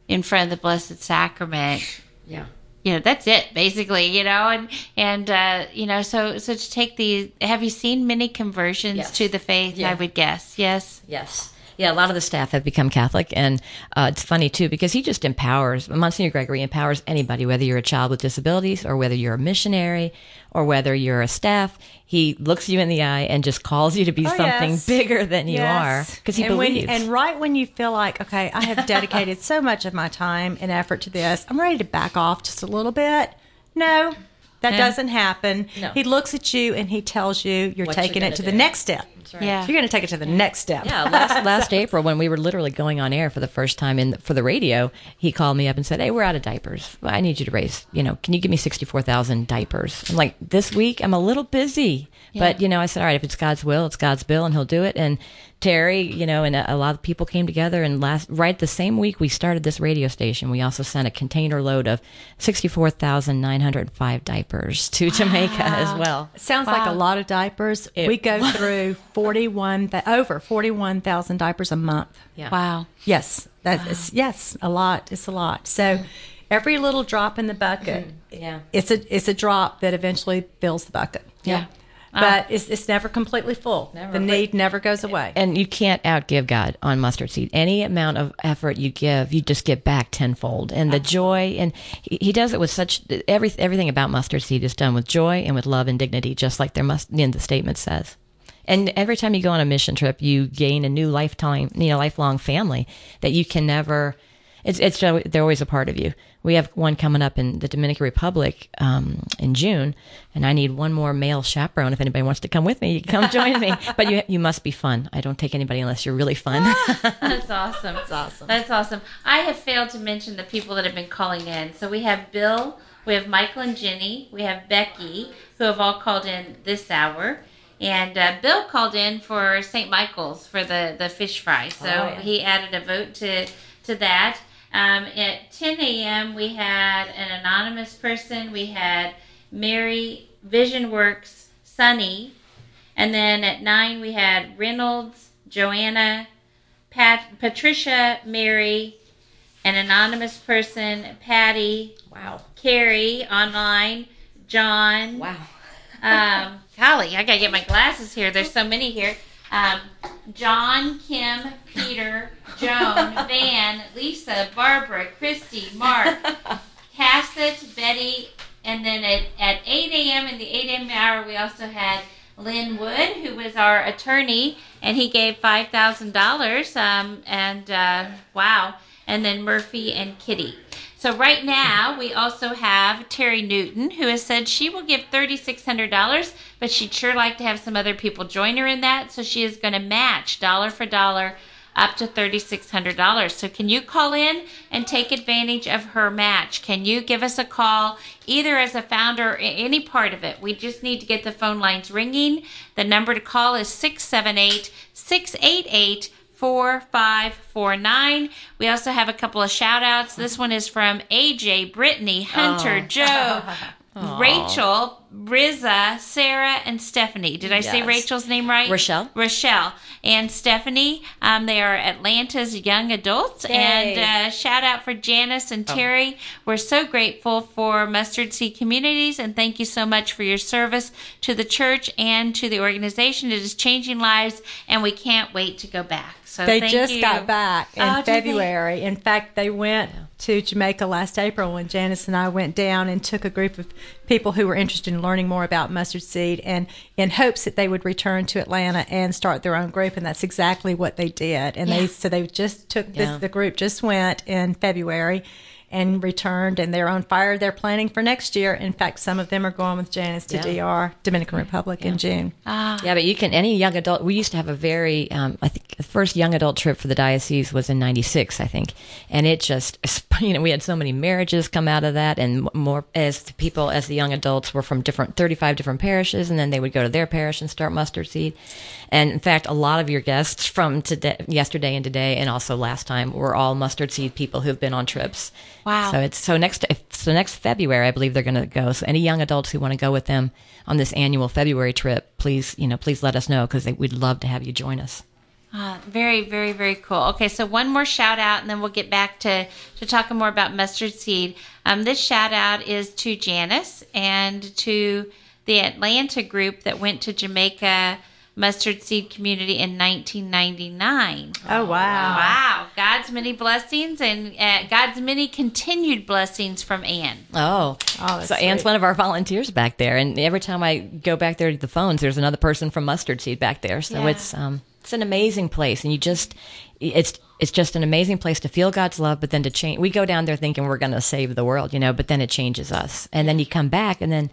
in front of the Blessed Sacrament, yeah, you know that's it basically you know and and uh, you know so so to take these have you seen many conversions yes. to the faith yeah. i would guess yes yes yeah, a lot of the staff have become Catholic, and uh, it's funny too because he just empowers. Monsignor Gregory empowers anybody, whether you're a child with disabilities or whether you're a missionary or whether you're a staff. He looks you in the eye and just calls you to be oh, something yes. bigger than you are because he and believes. When, and right when you feel like, okay, I have dedicated so much of my time and effort to this, I'm ready to back off just a little bit. No, that yeah. doesn't happen. No. He looks at you and he tells you you're what taking it to do. the next step. Right. Yeah. You're going to take it to the next step. Yeah. Last, last April, when we were literally going on air for the first time in the, for the radio, he called me up and said, "Hey, we're out of diapers. I need you to raise. You know, can you give me sixty four thousand diapers?" I'm like, "This week, I'm a little busy." Yeah. But you know, I said, "All right, if it's God's will, it's God's bill, and He'll do it." And Terry, you know, and a, a, lot of people came together. And last, right the same week we started this radio station, we also sent a container load of 64,905 diapers to Jamaica wow. as well. Sounds wow. like a lot of diapers. It, we go through 41, over 41,000 diapers a month. Yeah. Wow. Yes. That wow. is, yes, a lot. It's a lot. So every little drop in the bucket, mm-hmm. yeah, it's a, it's a drop that eventually fills the bucket. Yeah. Ah. but it's, it's never completely full. Never. The need never goes away. And you can't outgive God on mustard seed. Any amount of effort you give, you just get back tenfold. And the joy, and he, he does it with such every everything about mustard seed is done with joy and with love and dignity, just like there must in the statement says. And every time you go on a mission trip, you gain a new lifetime, you know, lifelong family that you can never it's it's they're always a part of you. We have one coming up in the Dominican Republic um, in June, and I need one more male chaperone. If anybody wants to come with me, you can come join me. But you you must be fun. I don't take anybody unless you're really fun. That's awesome. That's awesome. That's awesome. I have failed to mention the people that have been calling in. So we have Bill, we have Michael and Jenny, we have Becky, who have all called in this hour. And uh, Bill called in for St. Michael's for the, the fish fry. So oh, yeah. he added a vote to, to that. Um, at 10 a.m., we had an anonymous person. We had Mary Vision Works, Sunny. And then at 9, we had Reynolds, Joanna, Pat, Patricia, Mary, an anonymous person, Patty, Wow. Carrie online, John. Wow. Um, golly, I gotta get my glasses here. There's so many here. Um, John, Kim, Peter, Joan, Van, Lisa, Barbara, Christy, Mark, Cassett, Betty, and then at, at 8 a.m. in the 8 a.m. hour, we also had Lynn Wood, who was our attorney, and he gave $5,000. Um, and uh, wow. And then Murphy and Kitty. So right now, we also have Terry Newton, who has said she will give $3,600, but she'd sure like to have some other people join her in that. So she is going to match dollar for dollar up to $3,600. So can you call in and take advantage of her match? Can you give us a call either as a founder or any part of it? We just need to get the phone lines ringing. The number to call is 678 688 4549. We also have a couple of shout outs. This one is from AJ, Brittany, Hunter, oh. Joe, Rachel, Riza, Sarah, and Stephanie. Did I say Rachel's name right? Rochelle. Rochelle and Stephanie. Um, they are Atlanta's young adults. Yay. And uh, shout out for Janice and Terry. We're so grateful for Mustard Seed Communities and thank you so much for your service to the church and to the organization. It is changing lives and we can't wait to go back. So They thank just you. got back in Oh. February. In fact, they went to Jamaica last April when Janice and I went down and took a group of people who were interested in learning more about mustard seed and in hopes that they would return to Atlanta and start their own group and that's exactly what they did. And Yeah. they so they just took this Yeah. the group just went in February and returned and they're on fire. They're planning for next year. In fact, some of them are going with Janice to Yeah. DR, Dominican Republic in June. Ah, Yeah, but you can any young adult. We used to have a very, um, I think the first young adult trip for the diocese was in '96, I think, and it just, you know, we had so many marriages come out of that, and more as the people as the young adults were from different 35 different parishes, and then they would go to their parish and start mustard seed. And in fact, a lot of your guests from today, yesterday and today, and also last time, were all mustard seed people who've been on trips. Wow. So it's so next so next February, I believe they're going to go. So any young adults who want to go with them on this annual February trip, please you know please let us know because we'd love to have you join us. Ah, very, very, very cool. Okay, so one more shout out, and then we'll get back to, to talking more about mustard seed. Um, this shout out is to Janice and to the Atlanta group that went to Jamaica Mustard Seed Community in 1999. Oh wow. Wow, God's many blessings and uh, God's many continued blessings from Anne. Oh, Oh, that's so Anne's one of our volunteers back there, and every time I go back there to the phones, there's another person from Mustard Seed back there. So Yeah. it's um it's an amazing place, and you just it's it's just an amazing place to feel God's love, but then to change. We go down there thinking we're going to save the world, you know, but then it changes us, and then you come back, and then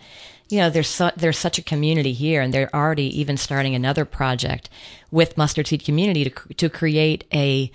you know there's su- there's such a community here, and they're already even starting another project with Mustard Seed Community to cr- to create a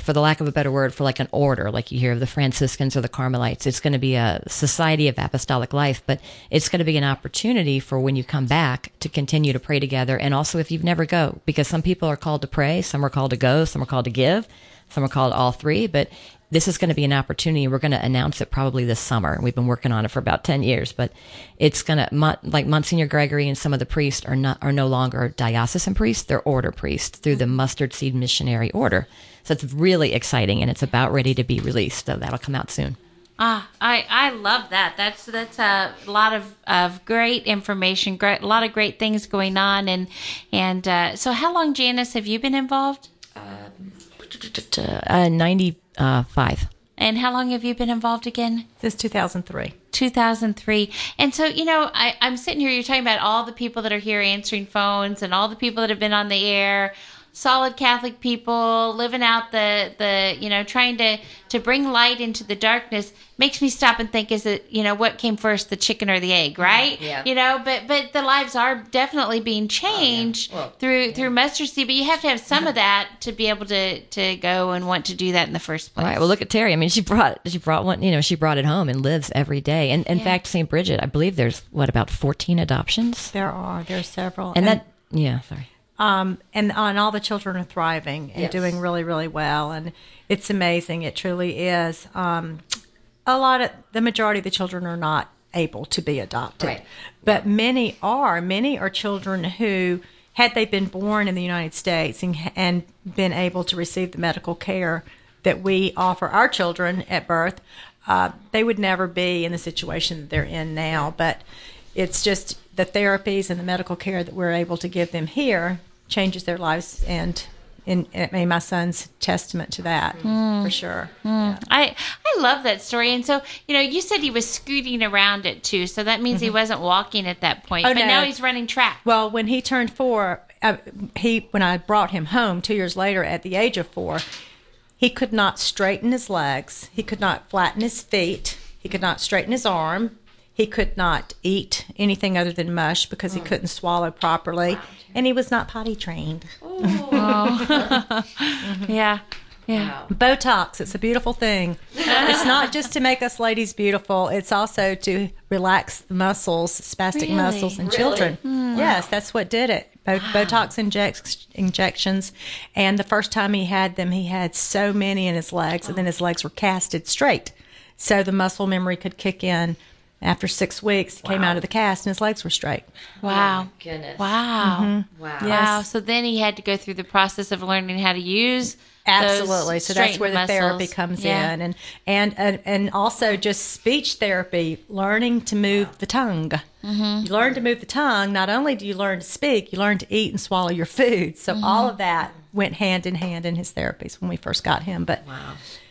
for the lack of a better word, for like an order, like you hear of the Franciscans or the Carmelites. It's going to be a society of apostolic life, but it's going to be an opportunity for when you come back to continue to pray together. And also if you've never go, because some people are called to pray, some are called to go, some are called to give, some are called all three, but this is going to be an opportunity. We're going to announce it probably this summer. We've been working on it for about 10 years, but it's going to, like Monsignor Gregory and some of the priests are not, are no longer diocesan priests. They're order priests through the Mustard Seed Missionary Order. So it's really exciting and it's about ready to be released. So that'll come out soon. Ah, I, I love that. That's that's a lot of, of great information, great a lot of great things going on, and and uh, so how long, Janice, have you been involved? Uh, Uh, 95. And how long have you been involved again? Since 2003. 2003. And so, you know, I, I'm sitting here, you're talking about all the people that are here answering phones and all the people that have been on the air, solid Catholic people living out the, the you know, trying to, to bring light into the darkness makes me stop and think, is it, you know, what came first, the chicken or the egg, right? Yeah. You know, but, but the lives are definitely being oh, changed Well, through, through mustard seed, but you have to have some of that to be able to, to go and want to do that in the first place. All right. Well, look at Terry. I mean, she brought she brought one. You know, she brought it home and lives every day. And in Yeah. fact, St. Bridget, I believe there's what about 14 adoptions. There are. There are several. And that, yeah, sorry. Um, and, and all the children are thriving and Yes. doing really, really well. And it's amazing. It truly is. Um, a lot of the majority of the children are not able to be adopted, Right. but many are. Many are children who, had they been born in the United States and, and been able to receive the medical care that we offer our children at birth, uh, they would never be in the situation that they're in now. But it's just the therapies and the medical care that we're able to give them here changes their lives and and, I mean, my son's testament to that mm. Mm. for sure. Mm. I I love that story. And so, you know, you said he was scooting around it too. So that means he mm-hmm. wasn't walking at that point. Oh, but no. now he's running track. Well, when he turned four, uh, he when I brought him home two years later at the age of four, he could not straighten his legs. He could not flatten his feet. He could not straighten his arm. He could not eat anything other than mush because he oh. couldn't swallow properly, and he was not potty trained. Oh. Yeah. Yeah. Botox, it's a beautiful thing. it's not just to make us ladies beautiful, it's also to relax the muscles, spastic Really? muscles in children. Hmm. Yes, that's what did it. Bo- Botox injects, injections. And the first time he had them, he had so many in his legs, and then his legs were casted straight. So the muscle memory could kick in. After six weeks, he came out of the cast and his legs were straight. Wow. Goodness. Wow. Wow. Wow. So then he had to go through the process of learning how to use Absolutely. those So that's where the straightened therapy comes Yeah. in, and, and and and also just speech therapy, learning to move the tongue. Mm-hmm. You learn to move the tongue. Not only do you learn to speak, you learn to eat and swallow your food. So Mm-hmm. all of that went hand in hand in his therapies when we first got him. But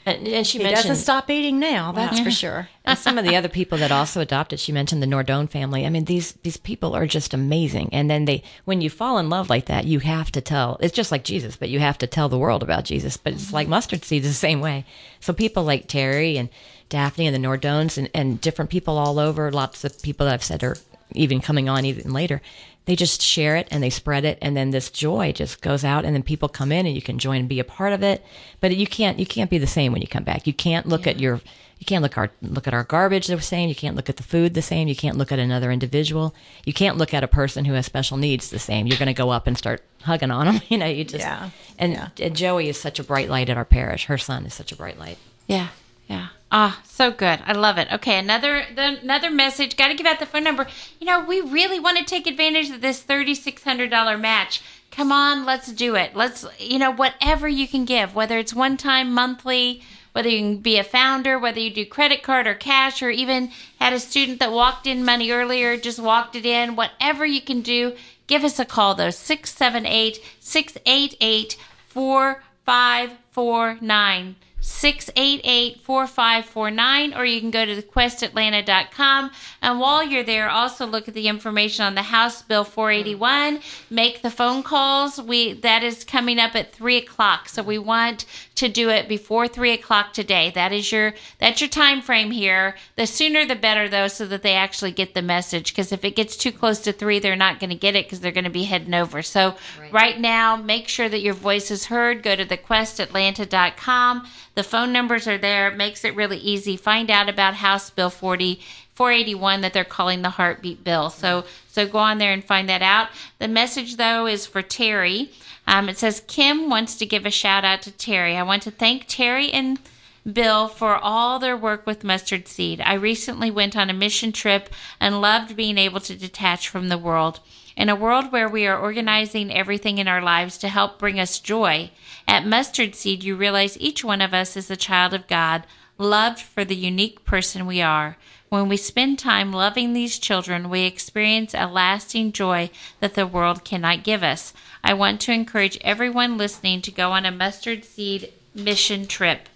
And, and she he mentioned doesn't stop eating now. That's for sure. and some of the other people that also adopted. She mentioned the Nordone family. I mean, these these people are just amazing. And then they, when you fall in love like that, you have to tell. It's just like Jesus, but you have to tell the world about Jesus. But it's like mustard seeds the same way. So people like Terry and Daphne and the Nordones and, and different people all over. Lots of people that I've said are even coming on even later. They just share it and they spread it, and then this joy just goes out, and then people come in and you can join and be a part of it. But you can't you can't be the same when you come back. You can't look at your you can't look our look at our garbage the same. You can't look at the food the same. You can't look at another individual. You can't look at a person who has special needs the same. You're going to go up and start hugging on them. You know, you just Yeah. and, Yeah. and Joey is such a bright light at our parish. Her son is such a bright light. Yeah, yeah. Ah, so good. I love it. Okay, another the, another message. Got to give out the phone number. You know, we really want to take advantage of this thirty six hundred dollar match. Come on, let's do it. Let's you know whatever you can give, whether it's one time, monthly, whether you can be a founder, whether you do credit card or cash, or even had a student that walked in money earlier, just walked it in. Whatever you can do, give us a call though 678 688 4549. 688-4549 or you can go to thequestatlanta.com and while you're there also look at the information on the house bill 481 make the phone calls. We that is coming up at three o'clock. So we want to do it before three o'clock today. That is your that's your time frame here. The sooner the better though so that they actually get the message. Because if it gets too close to three they're not going to get it because they're going to be heading over. So right. now make sure that your voice is heard. Go to thequestatlanta.com the phone numbers are there. It makes it really easy. Find out about House Bill 40 481 that they're calling the heartbeat bill. So so go on there and find that out. The message though is for Terry. Um, it says Kim wants to give a shout out to Terry. I want to thank Terry and Bill for all their work with mustard seed. I recently went on a mission trip and loved being able to detach from the world. In a world where we are organizing everything in our lives to help bring us joy, at Mustard Seed you realize each one of us is a child of God, loved for the unique person we are. When we spend time loving these children, we experience a lasting joy that the world cannot give us. I want to encourage everyone listening to go on a mustard seed mission trip.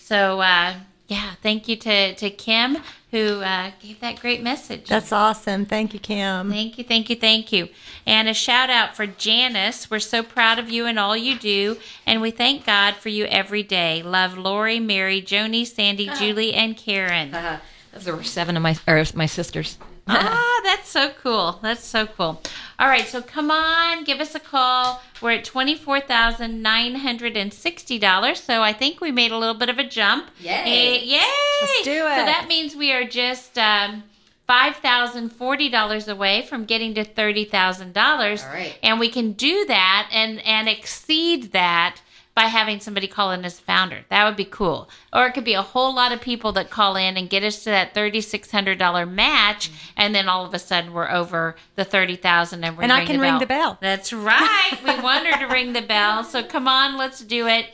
So, uh, yeah, thank you to, to Kim who uh, gave that great message. That's awesome. Thank you, Kim. Thank you, thank you, thank you. And a shout out for Janice. We're so proud of you and all you do, and we thank God for you every day. Love Lori, Mary, Joni, Sandy, Julie, and Karen. Those are seven of my or my sisters. Ah, that's so cool. That's so cool. All right, so come on, give us a call. We're at twenty four thousand nine hundred and sixty dollars. So I think we made a little bit of a jump. Yay. Yay! Let's do it. So that means we are just um, five thousand forty dollars away from getting to thirty thousand dollars. All right. And we can do that and and exceed that by having somebody call in as a founder. That would be cool. Or it could be a whole lot of people that call in and get us to that thirty six hundred dollar match, and then all of a sudden we're over the thirty thousand, and we're And I can the ring the bell. That's right. we want her to ring the bell. So come on, let's do it.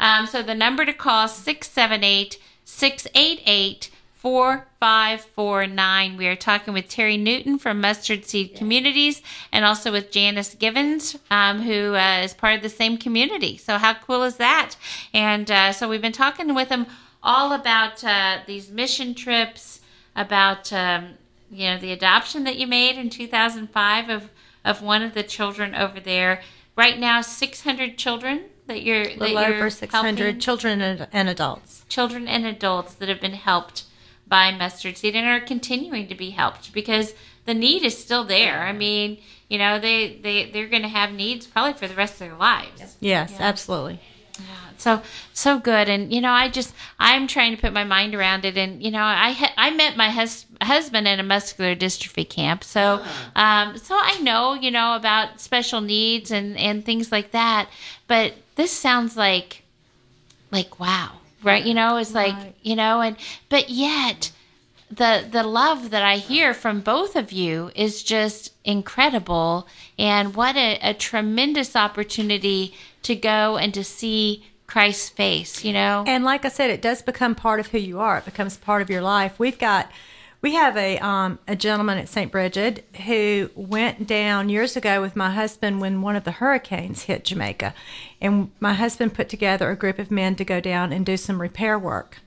Um, so the number to call 678 688 4549. We are talking with Terry Newton from Mustard Seed Communities and also with Janice Givens, um, who uh, is part of the same community. So, how cool is that? And uh, so, we've been talking with them all about uh, these mission trips, about um, you know the adoption that you made in 2005 of of one of the children over there. Right now, 600 children that you're A that little you're over 600 helping? children and, and adults. children and adults that have been helped by mustard seed and are continuing to be helped because the need is still there. I mean, you know, they they they're going to have needs probably for the rest of their lives. Yes, absolutely. Yeah, So so good, and you know, I just I'm trying to put my mind around it, and you know, I ha- I met my hus- husband in a muscular dystrophy camp, so um, so I know you know about special needs and and things like that, but this sounds like like wow, right? You know, it's like you know, and but yet the the love that I hear from both of you is just incredible, and what a, a tremendous opportunity to go and to see Christ's face. You know, And like I said, it does become part of who you are. It becomes part of your life. We've got, we have a um, a gentleman at St. Bridget who went down years ago with my husband when one of the hurricanes hit Jamaica, and my husband put together a group of men to go down and do some repair work,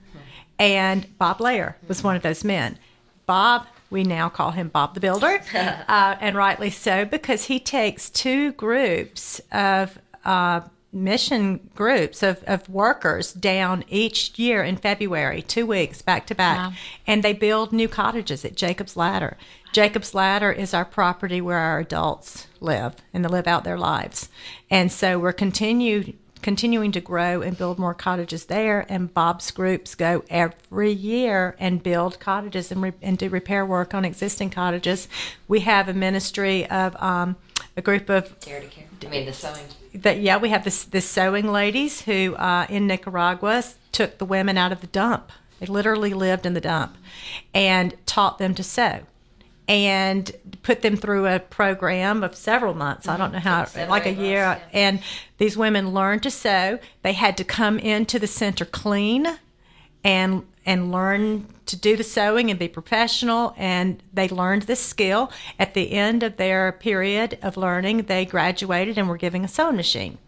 and Bob Lair was one of those men. Bob. We now call him Bob the Builder, uh, and rightly so, because he takes two groups of uh, mission groups of, of workers down each year in February, two weeks back to back, Wow. and they build new cottages at Jacob's Ladder. Jacob's Ladder is our property where our adults live and they live out their lives. And so we're continued continuing to grow and build more cottages there and Bob's groups go every year and build cottages and, re- and do repair work on existing cottages. We have a ministry of um, a group of Care to care. I mean, the sewing. that yeah we have this the sewing ladies who uh, in Nicaragua took the women out of the dump. They literally lived in the dump and taught them to sew and put them through a program of several months. I don't know how, seven like a eight year. months, And these women learned to sew. They had to come into the center clean and and learn to do the sewing and be professional and they learned this skill. At the end of their period of learning they graduated and were given a sewing machine.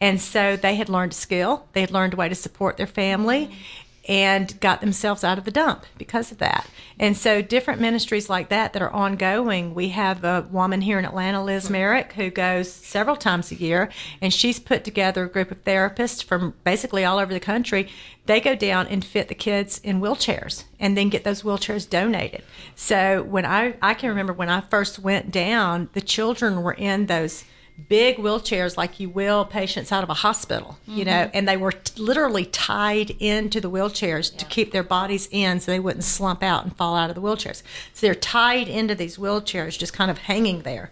And so they had learned a skill. They had learned a way to support their family and got themselves out of the dump because of that. And so, different ministries like that that are ongoing. We have a woman here in Atlanta, Liz Merrick, who goes several times a year, and she's put together a group of therapists from basically all over the country. They go down and fit the kids in wheelchairs and then get those wheelchairs donated. So, when I, I can remember when I first went down, the children were in those big wheelchairs like you will patients out of a hospital, you mm-hmm. know, and they were t- literally tied into the wheelchairs to keep their bodies in so they wouldn't slump out and fall out of the wheelchairs. So they're tied into these wheelchairs just kind of hanging there.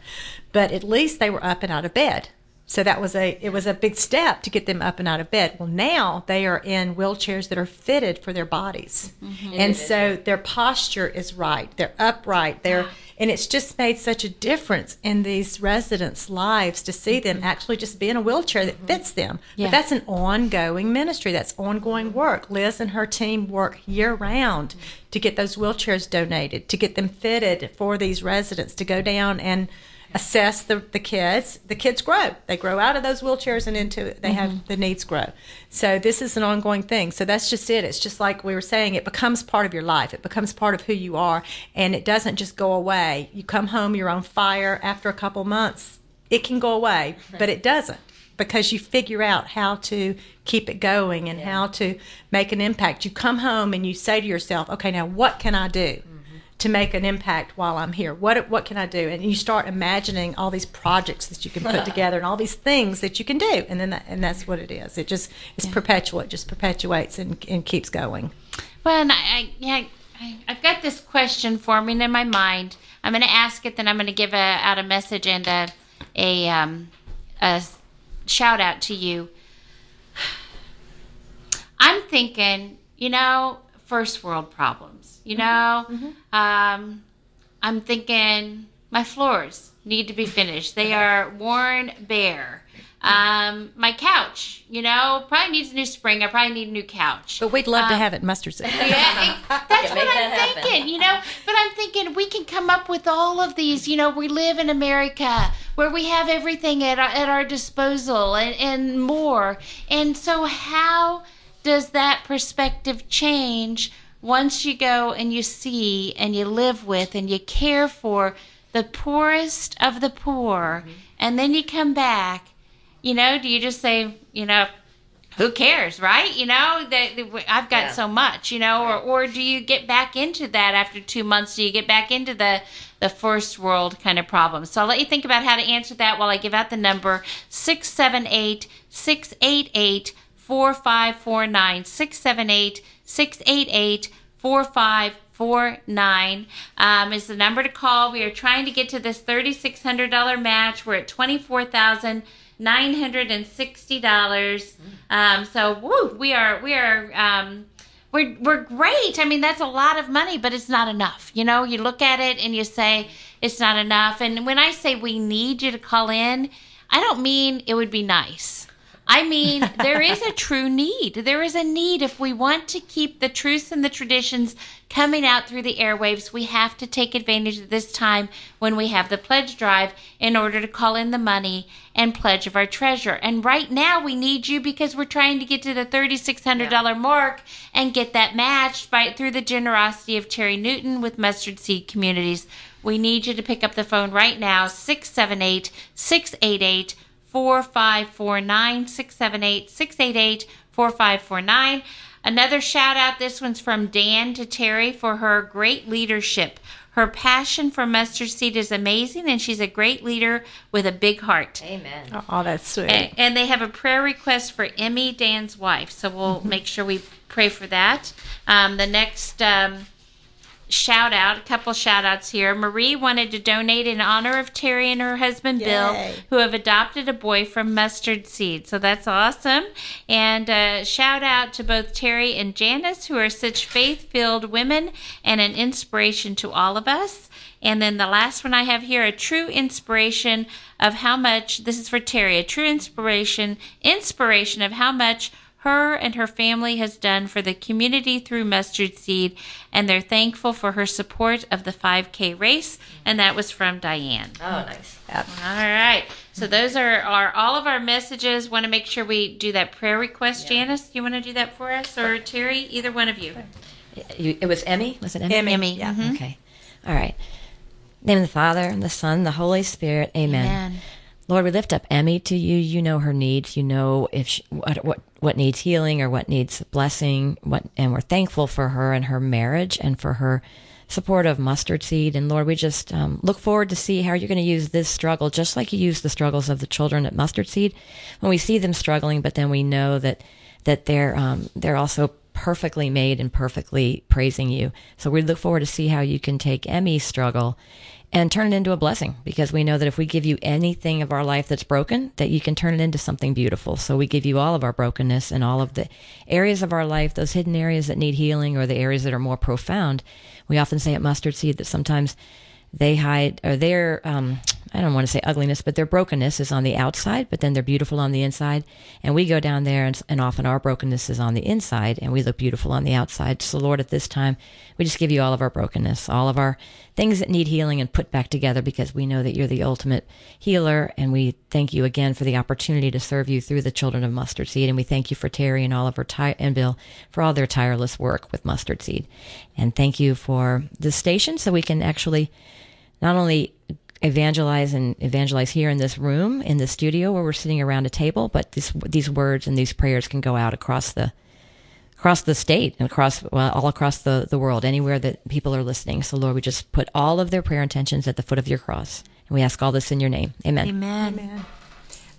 But at least they were up and out of bed. So that was a it was a big step to get them up and out of bed. Well, now they are in wheelchairs that are fitted for their bodies, mm-hmm. and so their posture is right. They're upright. They're ah. and it's just made such a difference in these residents' lives to see them mm-hmm. actually just be in a wheelchair that mm-hmm. fits them. Yeah. But that's an ongoing ministry. That's ongoing work. Liz and her team work year round to get those wheelchairs donated, to get them fitted for these residents to go down and assess the, the kids. The kids grow. They grow out of those wheelchairs and into they have mm-hmm. the needs grow. So this is an ongoing thing. So that's just it. It's just like we were saying, it becomes part of your life. It becomes part of who you are and it doesn't just go away. You come home, you're on fire after a couple months. It can go away, but it doesn't because you figure out how to keep it going and how to make an impact. You come home and you say to yourself, okay, now what can I do mm-hmm. To make an impact while I'm here? What what can I do? And you start imagining all these projects that you can put together and all these things that you can do, and then that, and that's what it is. It just it's perpetual. It just perpetuates and, and keeps going. Well, and I, I yeah, I, I've got this question forming in my mind. I'm going to ask it, then I'm going to give a, out a message and a a um, a shout out to you. I'm thinking, you know, first world problems. You know, um, I'm thinking my floors need to be finished. They are worn bare. Um, my couch, you know, probably needs a new spring. I probably need a new couch. But we'd love to have it mustard seed. Yeah, that's what make I'm that happen. thinking, you know. But I'm thinking we can come up with all of these. You know, we live in America where we have everything at our, at our disposal and, and more. And so, how does that perspective change once you go and you see and you live with and you care for the poorest of the poor, mm-hmm. and then you come back? You know, do you just say, you know, who cares, right? You know that that I've got Yeah. so much, you know, or or do you get back into that after two months? Do you get back into the the first world kind of problems? So I'll let you think about how to answer that while I give out the number 678 688 4549 678 688 4549 um, is the number to call. We are trying to get to this $3,600 match. We're at 24000 nine hundred and sixty dollars. Um, so woo, we are we are um, we're we're great. I mean, that's a lot of money, but it's not enough. You know, you look at it and you say it's not enough. And when I say we need you to call in, I don't mean it would be nice. I mean, there is a true need. There is a need. If we want to keep the truths and the traditions coming out through the airwaves, we have to take advantage of this time when we have the pledge drive in order to call in the money and pledge of our treasure. And right now, we need you because we're trying to get to the $3,600 mark and get that matched by through the generosity of Terry Newton with Mustard Seed Communities. We need you to pick up the phone right now, 678 688 4549 678 688 4549. Another shout out this one's from Dan to Terry for her great leadership. Her passion for mustard seed is amazing, and she's a great leader with a big heart. Amen. Oh, that's sweet. And, and they have a prayer request for Emmy, Dan's wife. So we'll make sure we pray for that. Um, the next um, shout out, a couple shout outs here. Marie wanted to donate in honor of Terry and her husband Bill, who have adopted a boy from mustard seed. So that's awesome. And uh, shout out to both Terry and Janice, who are such faith filled women and an inspiration to all of us. And then the last one I have here, a true inspiration of how much this is for Terry, a true inspiration, inspiration of how much her and her family has done for the community through Mustard Seed, and they're thankful for her support of the 5K race. And that was from Diane. Oh, nice. All right. So those are, are all of our messages. Want to make sure we do that prayer request, Janice? You want to do that for us, or Terry? Either one of you. You, it was Emmy? Was it Emmy? Emmy. Emmy. Yeah. Mhm. Okay. All right. Name of the Father, and the Son, and the Holy Spirit. Amen. Amen. Lord, we lift up Emmy to you. You know her needs. You know if she, what what what needs healing or what needs blessing. What and we're thankful for her and her marriage and for her support of mustard seed. And Lord, we just um, look forward to see how you're going to use this struggle, just like you use the struggles of the children at mustard seed. When we see them struggling, but then we know that that they're um, they're also perfectly made and perfectly praising you. So we look forward to see how you can take Emmy's struggle and turn it into a blessing because we know that if we give you anything of our life that's broken, that you can turn it into something beautiful. So we give you all of our brokenness and all of the areas of our life, those hidden areas that need healing or the areas that are more profound. We often say at Mustard Seed that sometimes they hide or their um, I don't want to say ugliness, but their brokenness is on the outside, but then they're beautiful on the inside. And we go down there, and, and often our brokenness is on the inside, and we look beautiful on the outside. So, Lord, at this time, we just give you all of our brokenness, all of our things that need healing and put back together because we know that you're the ultimate healer. And we thank you again for the opportunity to serve you through the children of Mustard Seed. And we thank you for Terry and Oliver and Bill for all their tireless work with Mustard Seed. And thank you for the station so we can actually not only evangelize and evangelize here in this room in the studio where we're sitting around a table but this, these words and these prayers can go out across the across the state and across well all across the, the world anywhere that people are listening so lord we just put all of their prayer intentions at the foot of your cross and we ask all this in your name amen Amen.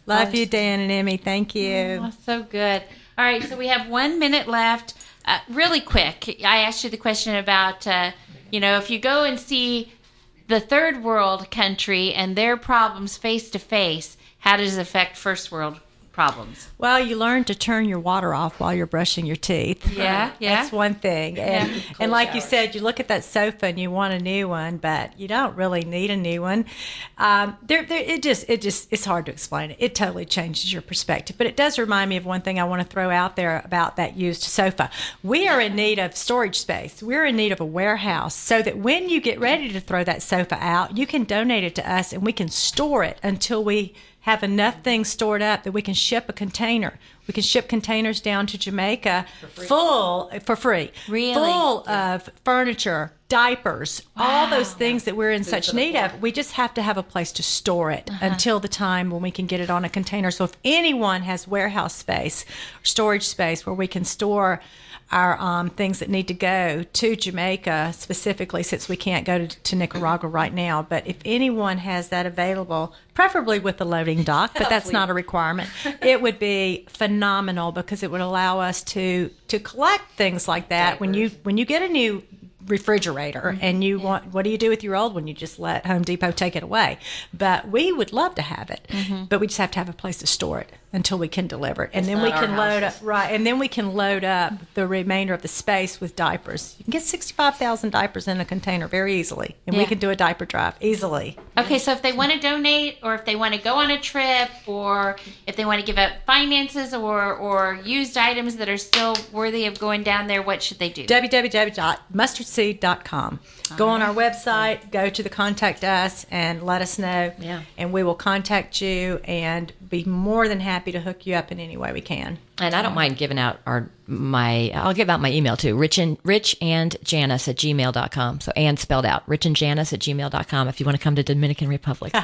Love you, Dan and Emmy. Thank you. Oh, so good. All right, so we have one minute left. Uh, really quick, I asked you the question about, uh, you know, if you go and see the third world country and their problems face to face, how does it affect first world problems? Well, you learn to turn your water off while you're brushing your teeth. Yeah, yeah. That's one thing. And, and like you said, you look at that sofa and you want a new one, but you don't really need a new one. Um, there, there, it just, it just, it's hard to explain it. It totally changes your perspective. But it does remind me of one thing I want to throw out there about that used sofa. We are in need of storage space. We're in need of a warehouse so that when you get ready to throw that sofa out, you can donate it to us and we can store it until we have enough things stored up that we can ship a container. We can ship containers down to Jamaica full for free, Really? full of furniture, diapers, all those things that we're in such need of. We just have to have a place to store it until the time when we can get it on a container. So if anyone has warehouse space, storage space where we can store our um, things that need to go to Jamaica specifically, since we can't go to, to Nicaragua right now. But if anyone has that available, preferably with the loading dock, but that's not a requirement, it would be phenomenal because it would allow us to to collect things like that when you when you get a new refrigerator mm-hmm. and you want what do you do with your old one? You just let home depot take it away. But we would love to have it mm-hmm. but we just have to have a place to store it until we can deliver it. And then we can load up right and then we can load up the remainder of the space with diapers. You can get 65000 diapers in a container very easily and we can do a diaper drive easily. Okay, so if they want to donate, or if they want to go on a trip, or if they want to give up finances or or used items that are still worthy of going down there, what should they do? www.mustardseed.com. Go on our website, go to the contact us, and let us know. Yeah. And we will contact you and be more than happy to hook you up in any way we can. And I don't mind giving out our my I'll give out my email too. Rich and Rich and Janice at gmail.com. So and spelled out. Rich and Janice at gmail.com if you want to come to Dominican Republic.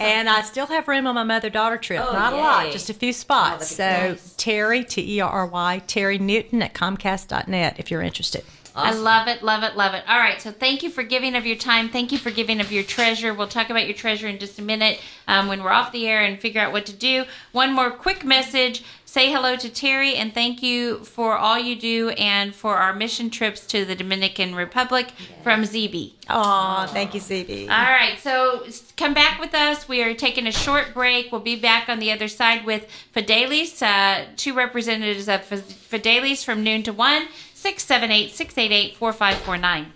And I still have room on my mother daughter trip. Oh, Not a lot, just a few spots. Oh, be so Terry, T E R R Y, Terry Newton at Comcast.net if you're interested. I love it, love it, love it. All right, so thank you for giving of your time. Thank you for giving of your treasure. We'll talk about your treasure in just a minute um, when we're off the air and figure out what to do. One more quick message. Say hello to Terry and thank you for all you do and for our mission trips to the Dominican Republic from ZB. Oh, thank you, CB. All right, so come back with us. We are taking a short break. We'll be back on the other side with Fidelis, uh, two representatives of Fidelis from noon to 1, 678 688 4549.